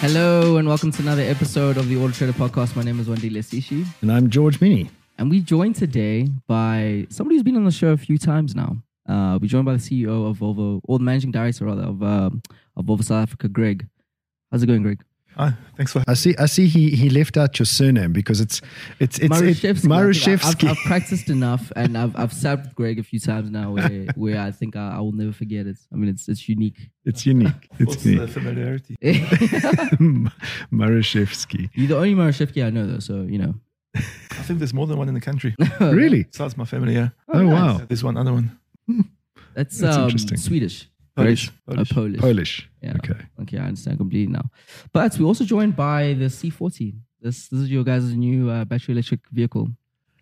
Hello and welcome to another episode of the Auto Trader Podcast. My name is Wandile Sishi, And I'm George Mienie. and we joined today by somebody who's been on the show a few times now. Uh, we joined by the CEO of Volvo, or the managing director rather of um of Volvo South Africa, Greg. How's it going, Greg? Hi, thanks for I see. I see. He he left out your surname because it's it's it's Maruszewski. it's Maruszewski. I've, I've practiced enough, and I've I've sat with Greg a few times now, where where I think I, I will never forget it. I mean, it's it's unique. It's unique. It's what's the unique. familiarity. Maruszewski. You're the only Maruszewski I know, though, so you know. I think there's more than one in the country. Really? Besides my family, yeah. Oh, wow. There's one other one. That's, That's um, interesting. Swedish. Polish. Polish. Oh, Polish. Polish. Yeah. Okay. Okay, I understand completely now. But we're also joined by the C40. This this is your guys' new uh, battery electric vehicle.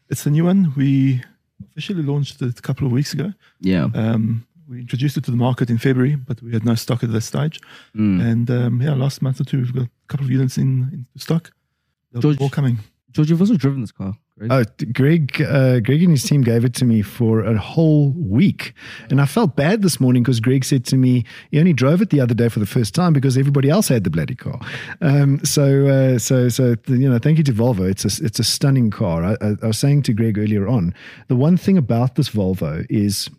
It's a new one. We officially launched it a couple of weeks ago. Yeah. Um, we introduced it to the market in February, but we had no stock at that stage. Mm. And um, yeah, last month or two, we've got a couple of units in, in stock. There'll George- be more coming. George, you've also driven this car, right? Oh, Greg, uh, Greg and his team gave it to me for a whole week, and I felt bad this morning because Greg said to me he only drove it the other day for the first time because everybody else had the bloody car. Um, so, uh, so, so you know, thank you to Volvo. It's a it's a stunning car. I, I, I was saying to Greg earlier on, the one thing about this Volvo is,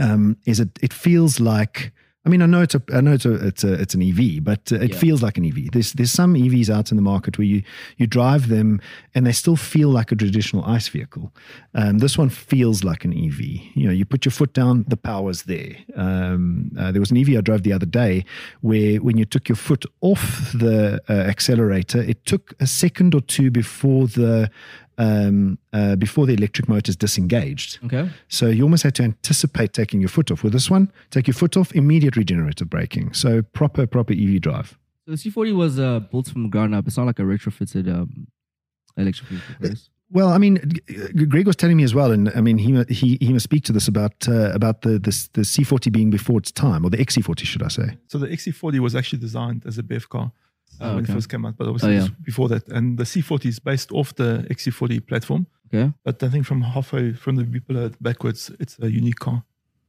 um, is it it feels like. I mean, I know it's a, I know it's a, it's a, it's an EV, but uh, it Yeah. feels like an EV. There's, there's some EVs out in the market where you, you drive them and they still feel like a traditional ICE vehicle. Um, this one feels like an EV. You know, you put your foot down, the power's there. Um, uh, there was an EV I drove the other day where when you took your foot off the uh, accelerator, it took a second or two before the um, uh, before the electric motors disengaged. okay. So you almost had to anticipate taking your foot off. With this one, take your foot off, immediate regenerative braking. So proper, proper EV drive. So the C40 was uh, built from the ground up. It's not like a retrofitted um, electric vehicle. Chris. Well, I mean, Greg was telling me as well, and I mean, he he he must speak to this about uh, about the this, the C40 being before its time, or the XC40, should I say? So the XC40 was actually designed as a BEV car uh, Oh, when it first came out, but obviously Oh, yeah. before that. And the C40 is based off the XC40 platform. Okay. But I think from halfway from the B-pillar backwards, it's a unique car,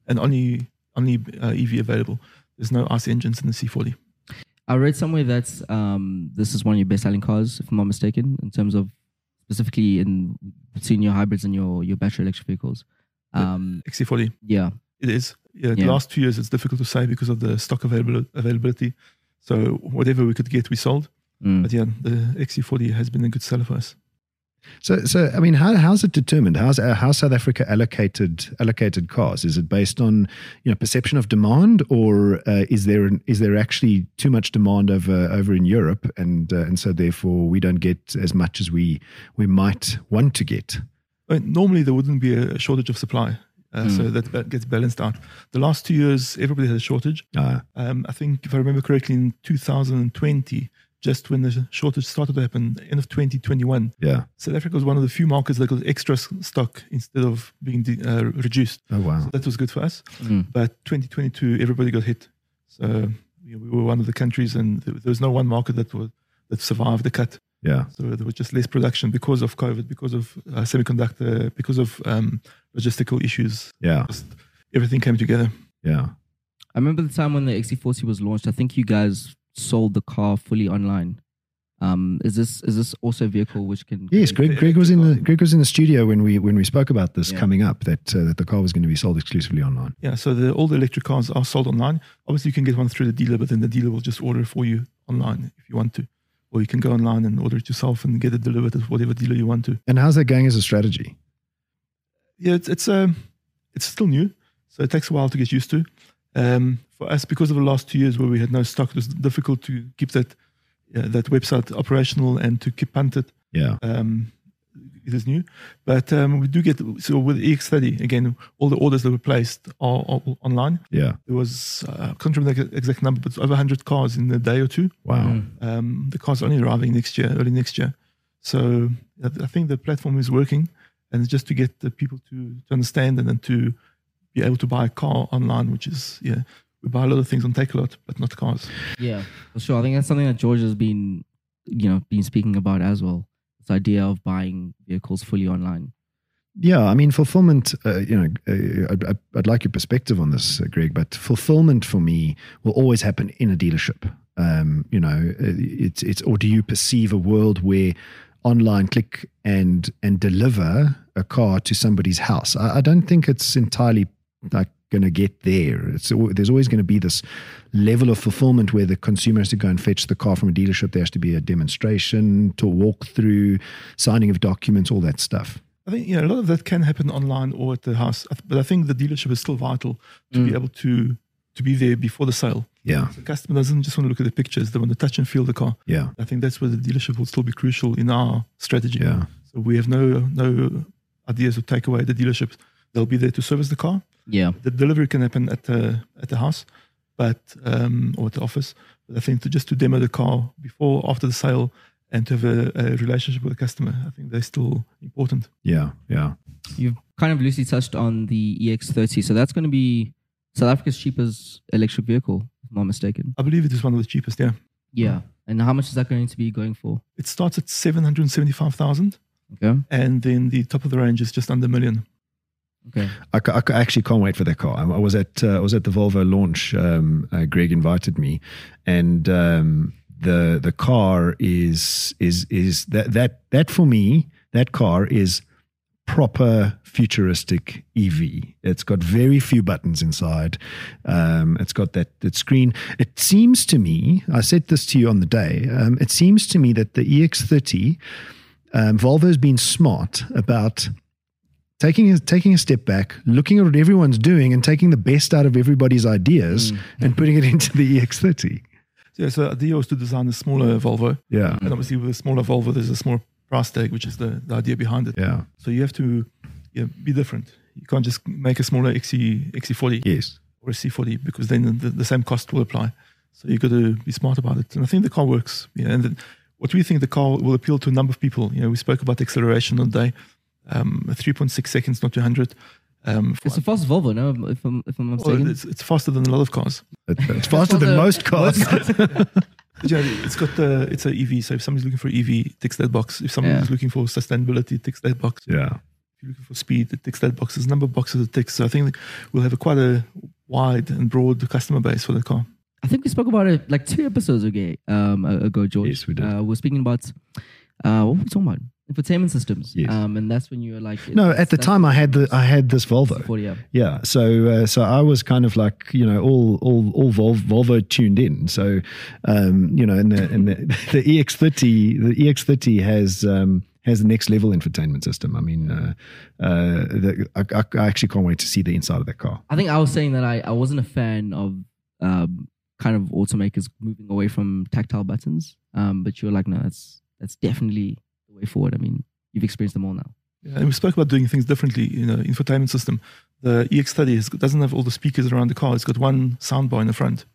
and only only uh, EV available. There's no ICE engines in the C40. I read somewhere that um, this is one of your best selling cars, if I'm not mistaken, in terms of specifically in between your hybrids and your, your battery electric vehicles. Um, XC40, yeah. it is. Yeah, Yeah. The last two years, it's difficult to say because of the stock available, availability. So whatever we could get, we sold. Mm. But yeah, the XC40 has been a good seller for us. So, so I mean, how how's it determined? How's uh, how South Africa allocated allocated cars? Is it based on you know perception of demand, or uh, is there an, is there actually too much demand over over in Europe, and uh, and so therefore we don't get as much as we we might want to get? Uh, Normally, there wouldn't be a shortage of supply. Uh, Mm. So that, that gets balanced out. The last two years, everybody had a shortage. Uh, Um, I think, if I remember correctly, in 2020, just when the shortage started to happen, end of 2021, yeah. South Africa was one of the few markets that got extra stock instead of being de- uh, reduced. Oh wow. So that was good for us. Mm. But 2022, everybody got hit. So you know, we were one of the countries, and there there was no one market that was, that survived the cut. Yeah. So there was just less production because of COVID, because of uh, semiconductor, because of um, logistical issues. Yeah. Just everything came together. Yeah. I remember the time when the XC40 was launched. I think you guys sold the car fully online. Um, is this is this also a vehicle which can? Yes, Greg. Greg was in the. Greg was in the studio when we when we spoke about this Yeah. coming up that uh, that the car was going to be sold exclusively online. Yeah, so the, all the electric cars are sold online. Obviously, you can get one through the dealer, but then the dealer will just order it for you online if you want to. Or you can go online and order it yourself and get it delivered at whatever dealer you want to. And how's that going as a strategy? Yeah, it's it's um it's still new, so it takes a while to get used to. Um, for us, because of the last two years where we had no stock, it was difficult to keep that uh, that website operational and to keep punted. Yeah. Um, it is new, but um, we do get so with EX30 again. All the orders that were placed are, are online. Yeah. There was uh, I can't remember the exact number, but it's over 100 cars in a day or two. Wow. Mm. Um, the cars are only arriving next year, early next year. So I I think the platform is working, and it's just to get the people to, to understand and then to be able to buy a car online, which is yeah, we buy a lot of things on Takealot, but not cars. Yeah, for sure. I think that's something that George has been, you know, been speaking about as well. This idea of buying vehicles fully online. Yeah, I mean, fulfillment, uh, you know, uh, I'd, I'd- like your perspective on this, uh, Greg, but fulfillment for me will always happen in a dealership. Um, you know, it's it's or do you perceive a world where online click and and deliver a car to somebody's house? I, I don't think it's entirely like going to get there. It's there's always going to be this level of fulfillment where the consumer has to go and fetch the car from a dealership. There has to be a demonstration, to walk through, signing of documents, all that stuff. I think yeah, a lot of that can happen online or at the house, but I think the dealership is still vital to Mm. be able to to be there before the sale. Yeah, The customer doesn't just want to look at the pictures; they want to touch and feel the car. yeah, I think that's where the dealership will still be crucial in our strategy. yeah, So we have no no ideas to take away the dealerships. They'll be there to service the car. Yeah. The delivery can happen at the at the house, but um, or at the office. But I think to just to demo the car before after the sale and to have a, a relationship with the customer, I think they're still important. yeah, yeah. You've kind of loosely touched on the EX30. So that's going to be South Africa's cheapest electric vehicle, if I'm not mistaken. I believe it is one of the cheapest. Yeah, Yeah. And how much is that going to be going for? it starts at seven hundred seventy-five thousand, Okay. and then the top of the range is just under a million. Okay. I, I actually can't wait for that car. I I was at uh, I was at the Volvo launch. Um, uh, Greg invited me, and um, the the car is is is that that that for me that car is proper futuristic EV. It's got very few buttons inside. Um, it's got that that screen. It seems to me. I said this to you on the day. Um, it seems to me that the EX30 um, Volvo's been smart about taking a, taking a step back, looking at what everyone's doing, and taking the best out of everybody's ideas mm. and putting it into the EX30. Yeah, so the idea was to design a smaller Volvo, Yeah, and obviously with a smaller Volvo, there's a smaller price tag, which is the, the idea behind it. yeah, So you have to yeah, be different. You can't just make a smaller XC XC40 yes, or a C40 because then the, the same cost will apply. So you've got to be smart about it. And I think the car works. Yeah, and the, what we think the car will appeal to a number of people. You know, we spoke about acceleration on the day, um, 3.6 seconds, not 200. Um, It's a fast Volvo, no? If I'm, if I'm not well, mistaken. it's, it's faster than a lot of cars. It- it's faster than most cars. But, yeah, it's got the it's a EV. So if somebody's looking for EV, it ticks that box. If somebody's Yeah. looking for sustainability, it ticks that box. yeah, If you're looking for speed, it ticks that box. There's a number of boxes it ticks. So I think we'll have a quite a wide and broad customer base for the car. I think we spoke about it like two episodes ago, um, ago George. Yes, we did. Uh, we we're speaking about, uh, what were we talking about? Infotainment systems. Yes. Um, and that's when you were like, no. At the time, I had the I had this Volvo. C40, yeah. Yeah, so uh, so I was kind of like you know all all all Volvo, Volvo tuned in. So um, you know, and the and the, the EX30 the EX30 has um, has the next level infotainment system. I mean, uh, uh, the, I, I- actually can't wait to see the inside of that car. I think I was saying that I, I wasn't a fan of um, kind of automakers moving away from tactile buttons. Um, but you're like, no, that's that's definitely way forward. I mean, you've experienced them all now. Yeah, and we spoke about doing things differently. in know, infotainment system. The EX30 has, doesn't have all the speakers around the car. It's got one soundbar in the front,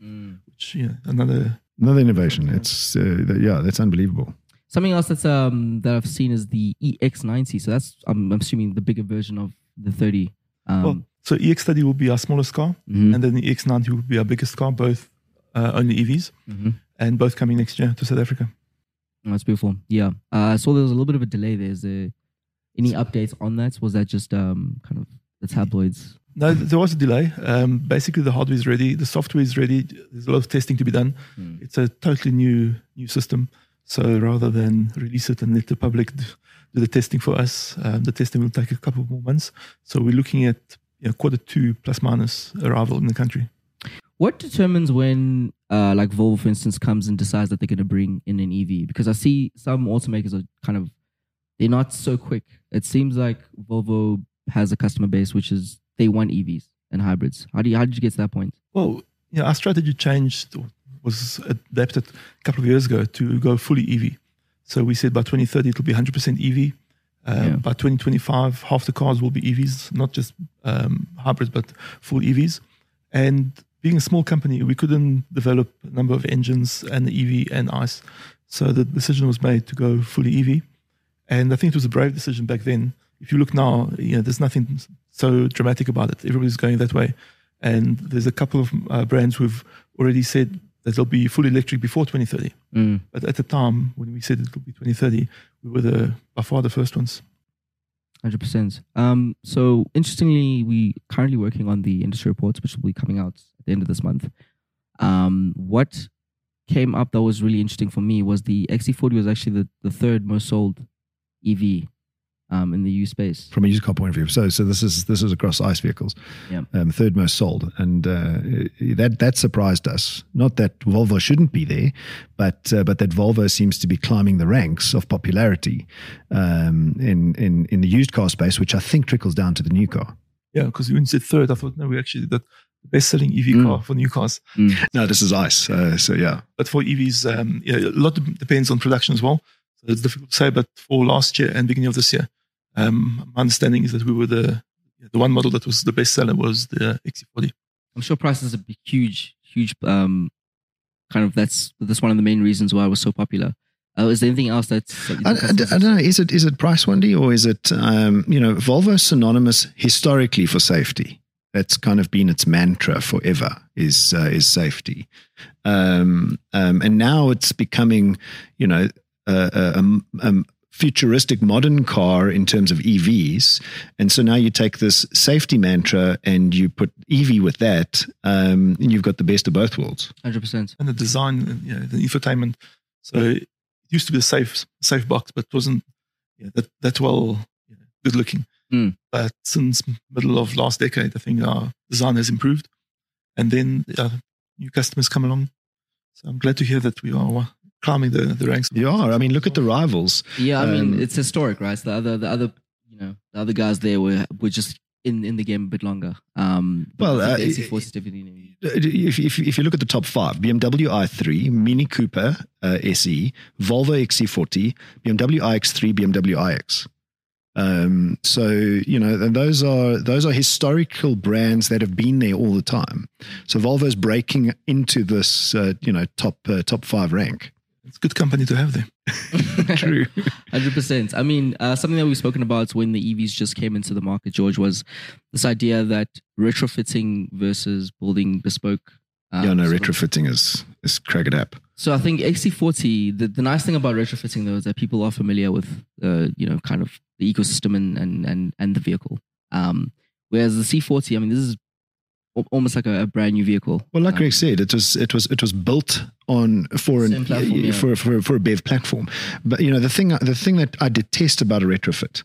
which yeah, another. Another innovation. It's uh, th- yeah, that's unbelievable. Something else that's um that I've seen is the EX90. So that's I'm, I'm assuming the bigger version of the 30. Um, well, so EX30 will be our smallest car, mhm, and then the EX90 will be our biggest car. Both uh, only EVs, mhm. and both coming next year to South Africa. Oh, That's beautiful. Yeah. Uh, I saw there was a little bit of a delay there. Is there any updates on that? Was that just um kind of the tabloids? No, there was a delay. Um, basically, the hardware is ready, the software is ready. There's a lot of testing to be done. Hmm. It's a totally new new system. So rather than release it and let the public d- do the testing for us, um, the testing will take a couple more months. So we're looking at you know, quarter two plus minus arrival in the country. What determines when, uh, like Volvo, for instance, comes and decides that they're going to bring in an EV? Because I see some automakers are kind of, they're not so quick. It seems like Volvo has a customer base which is they want EVs and hybrids. How do you, how did you get to that point? Well, yeah, our strategy changed, or was adapted a couple of years ago to go fully EV. So we said by 2030 it'll be 100% EV. Um, Yeah. By 2025, half the cars will be EVs, not just um, hybrids, but full EVs. And being a small company, we couldn't develop a number of engines and EV and ICE. So the decision was made to go fully EV. And I think it was a brave decision back then. If you look now, you know, there's nothing so dramatic about it. Everybody's going that way. And there's a couple of uh, brands who've already said that they'll be fully electric before 2030. Mm. But at the time, when we said it'll be 2030, we were the by far the first ones. Hundred percent. Um, so interestingly, we currently working on the industry reports, which will be coming out at the end of this month. Um, what came up that was really interesting for me was the XC40 was actually the, the third most sold EV um, in the U space. from a used car point of view. So, so this is this is across ICE vehicles. Yeah. Um, third most sold, and uh, that that surprised us. Not that Volvo shouldn't be there, but uh, but that Volvo seems to be climbing the ranks of popularity um, in in in the used car space, which I think trickles down to the new car. Yeah, because when you said third, I thought no, we actually did the best selling EV Mm. car for new cars. No, this is ICE. Uh, so yeah, But for EVs, um, yeah, a lot depends on production as well. So it's difficult to say. But for last year and beginning of this year, um, my understanding is that we were the the one model that was the best seller was the XC40. I'm sure price prices are huge, huge. Um, kind of that's that's one of the main reasons why it was so popular. Uh, is there anything else that's? that I, I- I don't know. Is it is it price Wendy or is it um, you know Volvo synonymous historically for safety? That's kind of been its mantra forever. Is uh, is safety, um, um, and now it's becoming you know a, a, a, a futuristic modern car in terms of EVs. And so now you take this safety mantra and you put EV with that, um, and you've got the best of both worlds. Hundred percent. and the design, and, you know, the infotainment. So it used to be a safe safe box, but it wasn't yeah, that that well you know, good looking. Mm. But since middle of last decade, I think our design has improved, and then uh, new customers come along. So I'm glad to hear that we are climbing the, the ranks. You are. I mean, look at the rivals. Yeah, I mean Um, it's historic, right? So the other, the other, you know, the other guys there were were just in in the game a bit longer. Um, Well, uh, the XC40 is definitely. if, if, if you look at the top five, BMW i3, Mini Cooper uh, SE, Volvo XC40, BMW iX3, BMW iX. Um, so you know, and those are those are historical brands that have been there all the time. So Volvo's breaking into this, uh, you know, top uh, top five rank. It's good company to have there. True. Hundred percent. I mean, uh, something that we've spoken about when the EVs just came into the market, George, was this idea that retrofitting versus building bespoke. um, yeah, no, sort of- retrofitting is is crack it up. So I think XC40. The, the nice thing about retrofitting though is that people are familiar with, uh, you know, kind of the ecosystem and and and, and the vehicle. Um, whereas the C40, I mean, this is al- almost like a, a brand new vehicle. Well, like Um, Greg said, it was it was it was built on for an platform, yeah. for, for for a BEV platform. But you know the thing the thing that I detest about a retrofit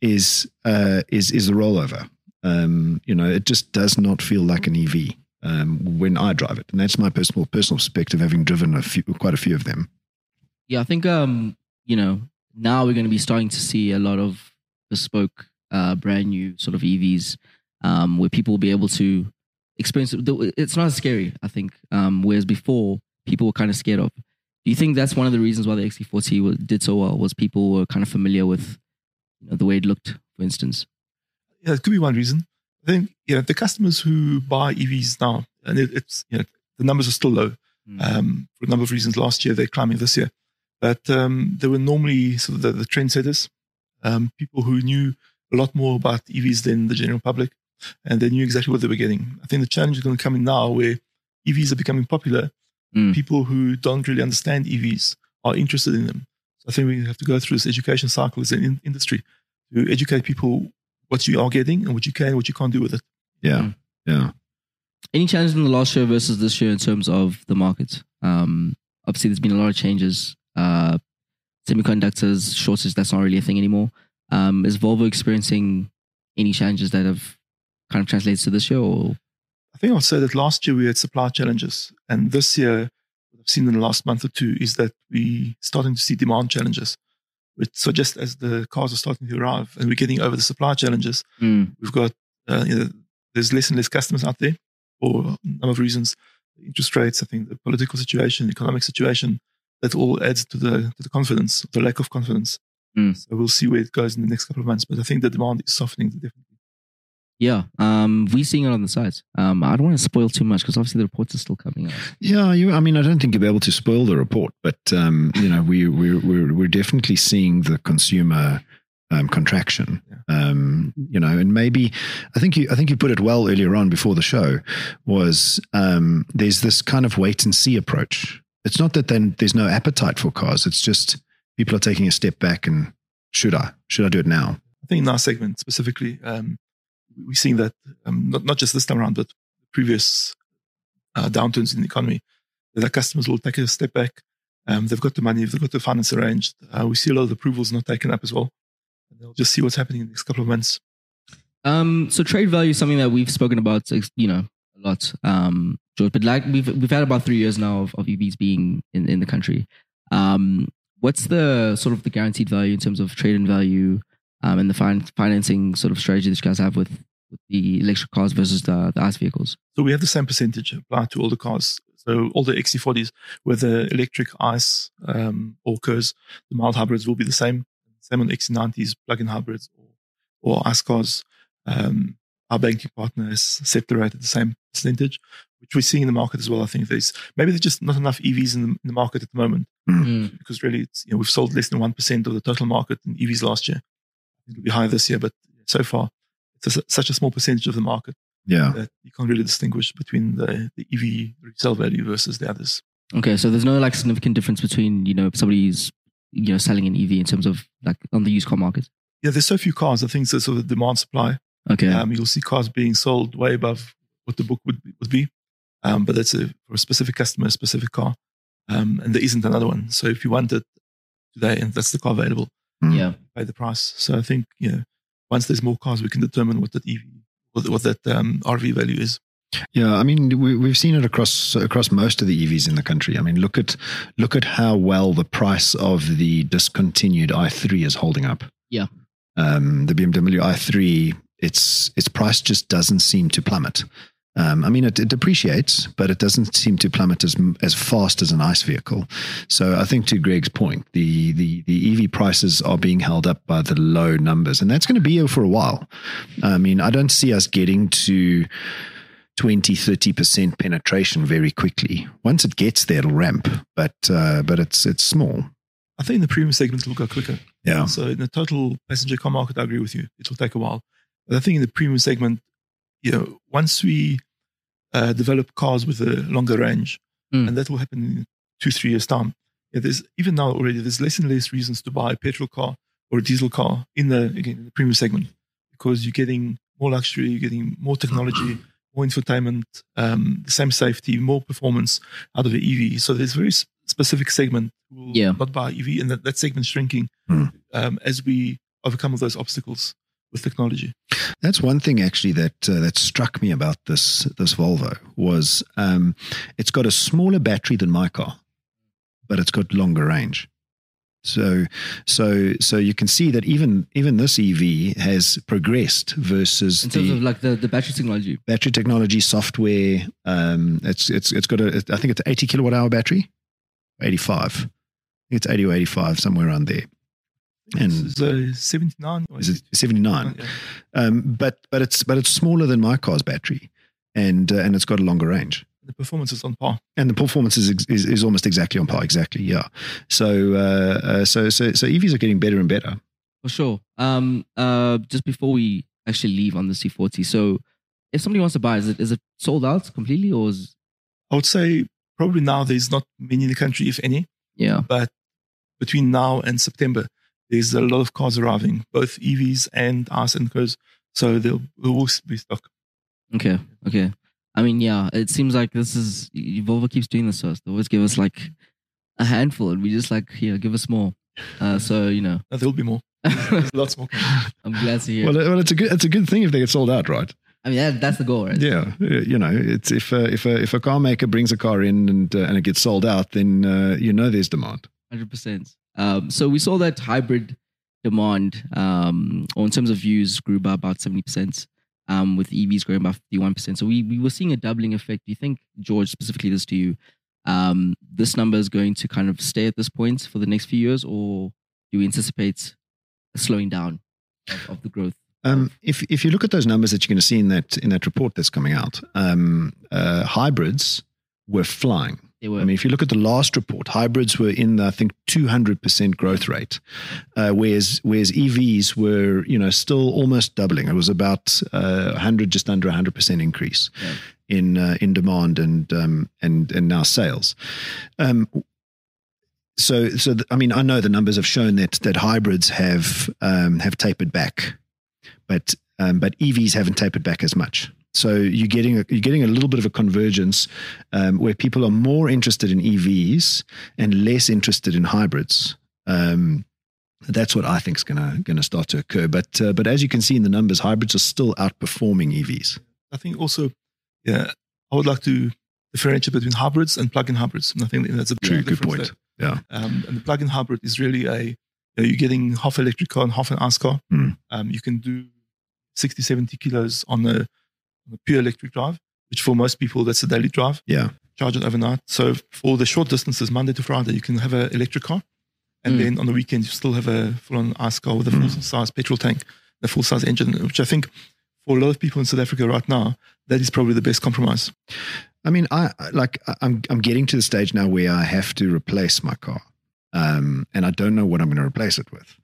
is uh, is is the rollover. Um, you know, it just does not feel like an EV um, when I drive it, and that's my personal personal perspective, having driven a few, quite a few of them. Yeah, I think um, you know, now we're going to be starting to see a lot of bespoke, uh, brand new sort of EVs, um, where people will be able to experience It's not as scary, I think. Um, whereas before, people were kind of scared of. Do you think that's one of the reasons why the XC40 wa- did so well? Was people were kind of familiar with, you know, the way it looked, for instance. Yeah, it could be one reason. I think you know the customers who buy EVs now, and it, it's you know the numbers are still low Mm. um, for a number of reasons. Last year they're climbing this year, but um, they were normally sort of the, the trendsetters, um, people who knew a lot more about EVs than the general public, and they knew exactly what they were getting. I think the challenge is going to come in now where EVs are becoming popular. Mm. People who don't really understand EVs are interested in them. So I think we have to go through this education cycle as an in- industry to educate people what you are getting and what you can, what you can't do with it. Yeah, Mm. yeah. Any changes in the last year versus this year in terms of the market? Um, obviously, there's been a lot of changes. Uh, semiconductors shortage that's not really a thing anymore. Um, is Volvo experiencing any changes that have kind of translates to this year? Or I think I'll say that last year we had supply challenges, and this year, what I've seen in the last month or two is that we starting to see demand challenges. Which, so just as the cars are starting to arrive and we're getting over the supply challenges, Mm, we've got uh, you know, there's less and less customers out there for a number of reasons. Interest rates, I think, the political situation, economic situation, that all adds to the to the confidence, the lack of confidence. Mm. So we'll see where it goes in the next couple of months. But I think the demand is softening definitely. Yeah, um, we're seeing it on the sides. Um, I don't want to spoil too much because obviously the reports are still coming out. Yeah, you. I mean, I don't think you'll be able to spoil the report, but um, you know, we we're we're we're definitely seeing the consumer um, contraction. Um, you know, and maybe I think you I think you put it well earlier on before the show was um, there's this kind of wait and see approach. It's not that then there's no appetite for cars. It's just people are taking a step back and should I should I do it now? I think in our segment specifically, um, we're seeing that um, not, not just this time around, but previous uh, downturns in the economy, that customers will take a step back. Um, they've got the money, they've got the finance arranged. Uh, we see a lot of approvals not taken up as well. And they'll just see what's happening in the next couple of months. Um, so trade value is something that we've spoken about, you know, a lot, um, George. But like we've we've had about three years now of, of EVs being in, in the country. Um, what's the sort of the guaranteed value in terms of trade and value um, and the fin- financing sort of strategy that you guys have with, with the electric cars versus the, the ICE vehicles? So we have the same percentage applied to all the cars. So all the XC40s, whether electric, ICE, um, or KERS, the mild hybrids will be the same. Same on XC90s, plug-in hybrids, or, or ICE cars. Um, our banking partner has set the rate at the same percentage, which we're seeing in the market as well. I think there's maybe there's just not enough EVs in the, in the market at the moment Mm. because really it's, you know, we've sold less than 1% of the total market in EVs last year. It'll be higher this year, but so far it's a, such a small percentage of the market Yeah. that you can't really distinguish between the, the EV resale value versus the others. Okay, so there's no like significant difference between you know somebody's you know selling an EV in terms of like on the used car market. Yeah, there's so few cars. I think it's a sort of demand supply. Okay, Um, you'll see cars being sold way above what the book would be, would be. Um, but that's a, for a specific customer, a specific car. Um, and there isn't another one. So if you want it today and that's the car available, yeah. pay the price. So I think, you know, once there's more cars, we can determine what that EV, what, what that um, RV value is. Yeah, I mean we, we've seen it across across most of the EVs in the country. I mean, look at look at how well the price of the discontinued i3 is holding up. Yeah. um, the BMW i3, its its price just doesn't seem to plummet. Um, I mean, it, it depreciates, but it doesn't seem to plummet as as fast as an ICE vehicle. So I think to Greg's point, the the the EV prices are being held up by the low numbers, and that's going to be here for a while. I mean, I don't see us getting to 20, 30% penetration very quickly. Once it gets there, it'll ramp, but uh, but it's it's small. I think in the premium segment, it'll go quicker. Yeah. So in the total passenger car market, I agree with you. It will take a while. But I think in the premium segment, you know, once we uh, develop cars with a longer range, Mm. and that will happen in two, three years' time. Yeah, there's even now already there's less and less reasons to buy a petrol car or a diesel car in the again in the premium segment because you're getting more luxury, you're getting more technology, more infotainment, um, the same safety, more performance out of the EV. So there's a very specific segment who will Yeah. not buy EV, and that, that segment's shrinking Hmm. um, as we overcome all those obstacles with technology. That's one thing actually that uh, that struck me about this this Volvo was um, it's got a smaller battery than my car, but it's got longer range. So so so you can see that even even this EV has progressed versus In terms the of like the, the battery technology. battery technology, software. Um, it's it's it's got a I think it's 80 kilowatt hour battery, 85. It's 80 or 85 somewhere around there. And It's, uh, 79 is it 79? Yeah. Um, but but it's but it's smaller than my car's battery, and uh, and it's got a longer range. The performance is on par. And the performance is, is is almost exactly on par. Exactly, yeah. So uh, uh, so so so EVs are getting better and better. For sure. Um, uh, just before we actually leave on the C40, so if somebody wants to buy, is it is it sold out completely or is I would say probably now there's not many in the country, if any. yeah? but between now and September, there's a lot of cars arriving, both EVs and ICE and cars. So there will be stock. Okay, okay. I mean, yeah, it seems like this is Volvo keeps doing this to us. They always give us like a handful, and we just like here, give us more. Uh, so you know, Uh, There'll be more. There's lots more. I'm glad to hear. Well, uh, well, it's a good it's a good thing if they get sold out, right? I mean, that, that's the goal, right? Yeah, uh, you know, it's if uh, if a if a car maker brings a car in and uh, and it gets sold out, then uh, you know there's demand. Hundred percent. Um, so we saw that hybrid demand, um, or in terms of views, grew by about seventy percent. Um, with EVs growing by fifty-one percent. So we we were seeing a doubling effect. Do you think, George, specifically this to you, um, this number is going to kind of stay at this point for the next few years, or do we anticipate a slowing down of, of the growth? Um, if if you look at those numbers that you're going to see in that in that report that's coming out, um, uh, hybrids were flying. They were I mean, if you look at the last report, hybrids were in the, I think 200% growth rate, uh, whereas whereas EVs were you know still almost doubling. It was about uh, 100, just under 100% increase Yeah. in uh, in demand and um, and and now sales. Um, so so th- I mean, I know the numbers have shown that that hybrids have um, have tapered back, but um, but EVs haven't tapered back as much. So you're getting a, you're getting a little bit of a convergence um, where people are more interested in EVs and less interested in hybrids. Um, that's what I think is going to going to start to occur. But uh, but as you can see in the numbers, hybrids are still outperforming EVs. I think also, yeah, I would like to differentiate between hybrids and plug-in hybrids. And I think that's a True, good point. there. Yeah. Um, and the plug-in hybrid is really a you know, you're getting half electric car and half an ICE car. Hmm. Um, you can do 60, 70 kilos on a, on a pure electric drive, which for most people that's a daily drive. Yeah. Charge it overnight. So for the short distances, Monday to Friday, you can have an electric car, and Hmm. then on the weekend you still have a full-on ICE car with a Hmm. full-size petrol tank, a full-size engine, which I think for a lot of people in South Africa right now, that is probably the best compromise. I mean, I like I'm I'm getting to the stage now where I have to replace my car, um, and I don't know what I'm going to replace it with.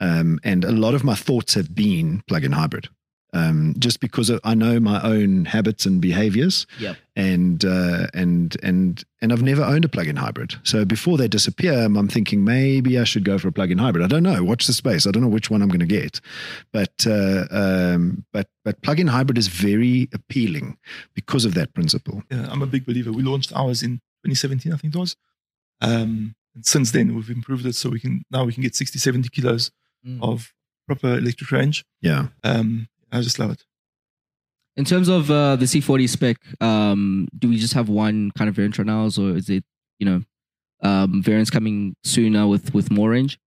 Um, and a lot of my thoughts have been plug-in hybrid, um, just because I know my own habits and behaviors, Yep. and uh, and and and I've never owned a plug-in hybrid. So before they disappear, I'm thinking maybe I should go for a plug-in hybrid. I don't know. Watch the space. I don't know which one I'm going to get, but uh, um, but but plug-in hybrid is very appealing because of that principle. Yeah, I'm a big believer. We launched ours in 2017, I think it was. Um, and since then, we've improved it so we can now we can get 60, 70 kilos Mm. of proper electric range. Yeah. Um, I just love it. In terms of uh, the C40 spec, um, do we just have one kind of variant right now, or is it, you know, um, variants coming sooner with with more range?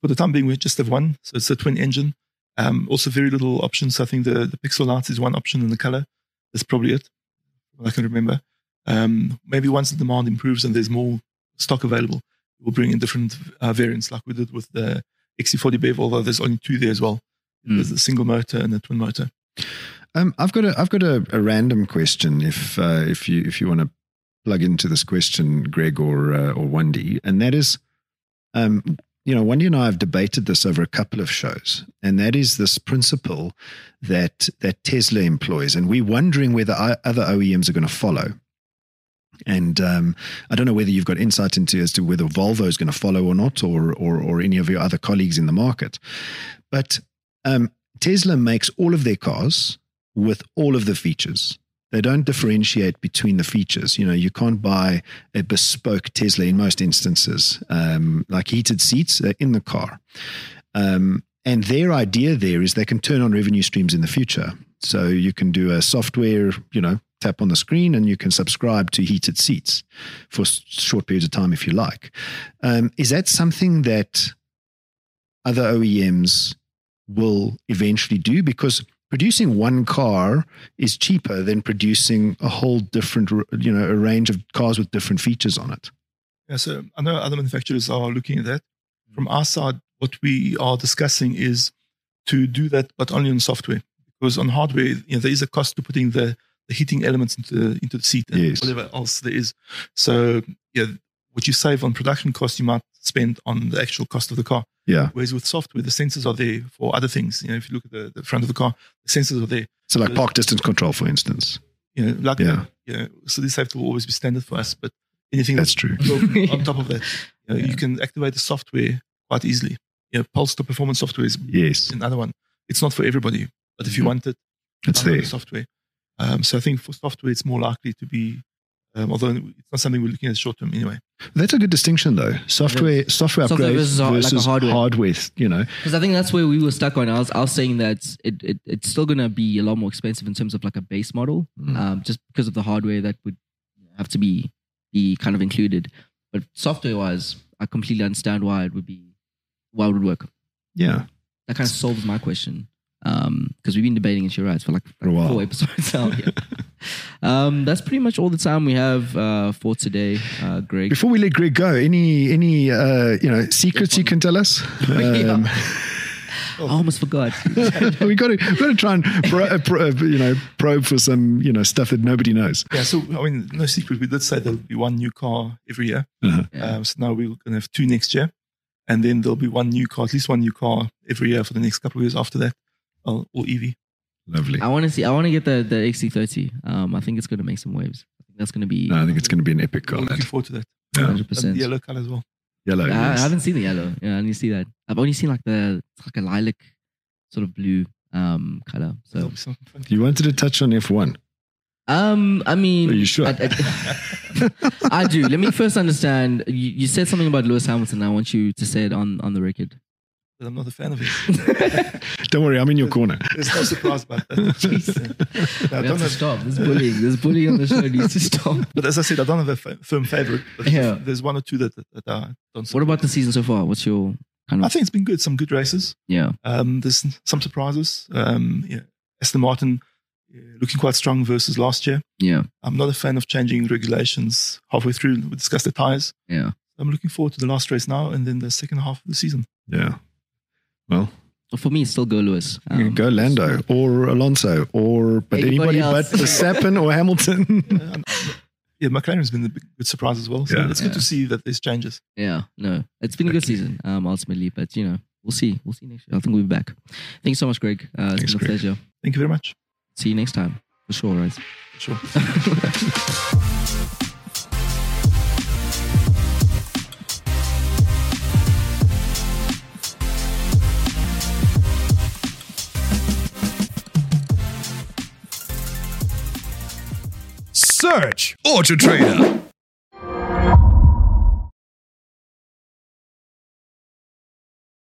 For the time being, we just have one. So it's a twin engine. Um, also, very little options. I think the, the Pixel Lights is one option in the color. That's probably it. I can remember. Um, maybe once the demand improves and there's more stock available, we'll bring in different uh, variants like we did with the XC40 BEV, although there's only two there as well. Mm. There's a single motor and a twin motor. Um, I've got a I've got a, a random question. If uh, if you if you want to plug into this question, Greg or uh, or Wendy, and that is, um, you know, Wendy and I have debated this over a couple of shows, and that is this principle that that Tesla employs, and we're wondering whether other OEMs are going to follow. And um, I don't know whether you've got insight into as to whether Volvo is going to follow or not, or or or any of your other colleagues in the market. But um, Tesla makes all of their cars with all of the features. They don't differentiate between the features. You know, you can't buy a bespoke Tesla in most instances, um, like heated seats uh, in the car. Um, and their idea there is they can turn on revenue streams in the future. So you can do a software, you know, tap on the screen and you can subscribe to heated seats for short periods of time if you like. Um, is that something that other OEMs will eventually do? Because producing one car is cheaper than producing a whole different, you know, a range of cars with different features on it. Yeah, so I know other manufacturers are looking at that. From our side, what we are discussing is to do that, but only on software. Because on hardware, you know, there is a cost to putting the, the heating elements into the, into the seat and Yes. whatever else there is. So, yeah, what you save on production costs, you might spend on the actual cost of the car. Yeah. Whereas with software, the sensors are there for other things. You know, if you look at the, the front of the car, the sensors are there. So, like Yeah. park distance control, for instance. You know, like Yeah. you know, so this have to always be standard for us. But anything That's true. built on top of that, you, know, Yeah. you can activate the software quite easily. You know, Polestar Performance software is Yes, another one. It's not for everybody, but if you Mhm. want it, it's there. the software. Um, so I think for software, it's more likely to be, um, although it's not something we're looking at short term anyway. That's a good distinction, though. Software, software Software upgrades versus hard- like a hardware. hardware. You know, Because I think that's where we were stuck on. I was, I was saying that it, it it's still gonna be a lot more expensive in terms of like a base model, Mm. um, just because of the hardware that would have to be be kind of included. But software wise, I completely understand why it would be why it would work. yeah. That kind of solves my question. Um, because we've been debating issue rights for like, For a while. four episodes now. Yeah. Um, that's pretty much all the time we have uh, for today, uh, Greg. Before we let Greg go, any any uh, you know secrets you can tell us? Um, I almost forgot. we got to got to try and pro, uh, pro, uh, you know probe for some you know stuff that nobody knows. Yeah, so I mean, no secret. We did say there'll be one new car every year. Uh-huh. Yeah. Um, so now we're going to have two next year, and then there'll be one new car, at least one new car every year for the next couple of years after that, or, or EV. Lovely. I want to see. I want to get the the XC30. Um, I think it's going to make some waves. I think that's going to be No, I think it's going to be an epic We're car. looking forward to that. yeah. hundred And percent. the yellow color as well. yellow. I, I haven't seen the yellow. Yeah, I need to see that. I've only seen like the it's like a lilac sort of blue. um, color. So That'll be something fun. You wanted to touch on F1. Um, I mean, Are you sure? I, I- I do. Let me first understand. You, you said something about Lewis Hamilton. I want you to say it on on the record. But I'm not a fan of it. Don't worry, I'm in your corner. There's no surprise about that. Yeah. No, I don't have to stop. This bullying, this bullying on the show needs to stop. but as I said, I don't have a firm favorite. But Yeah. There's one or two that, that, that I don't What about the season so far? What's your kind of? I think it's been good. Some good races. yeah? Um, there's some surprises. Um, yeah, Aston Martin uh, looking quite strong versus last year. Yeah, I'm not a fan of changing regulations halfway through. We discussed the tires. yeah. I'm looking forward to the last race now and then the second half of the season. Yeah. Well, For me, it's still go Lewis. Um, go Lando or Alonso or but Anybody anybody, else. but Verstappen or Hamilton. Yeah, McLaren's been a good surprise as well. So Yeah. it's good Yeah. to see that there's changes. Yeah, no, it's been a good season. Um, ultimately, but you know, we'll see. We'll see next year. I think we'll be back. Thank you so much, Greg. Uh, it's Thanks, been a Greg. pleasure. Thank you very much. See you next time for sure, right? For Sure. Search Auto Trader.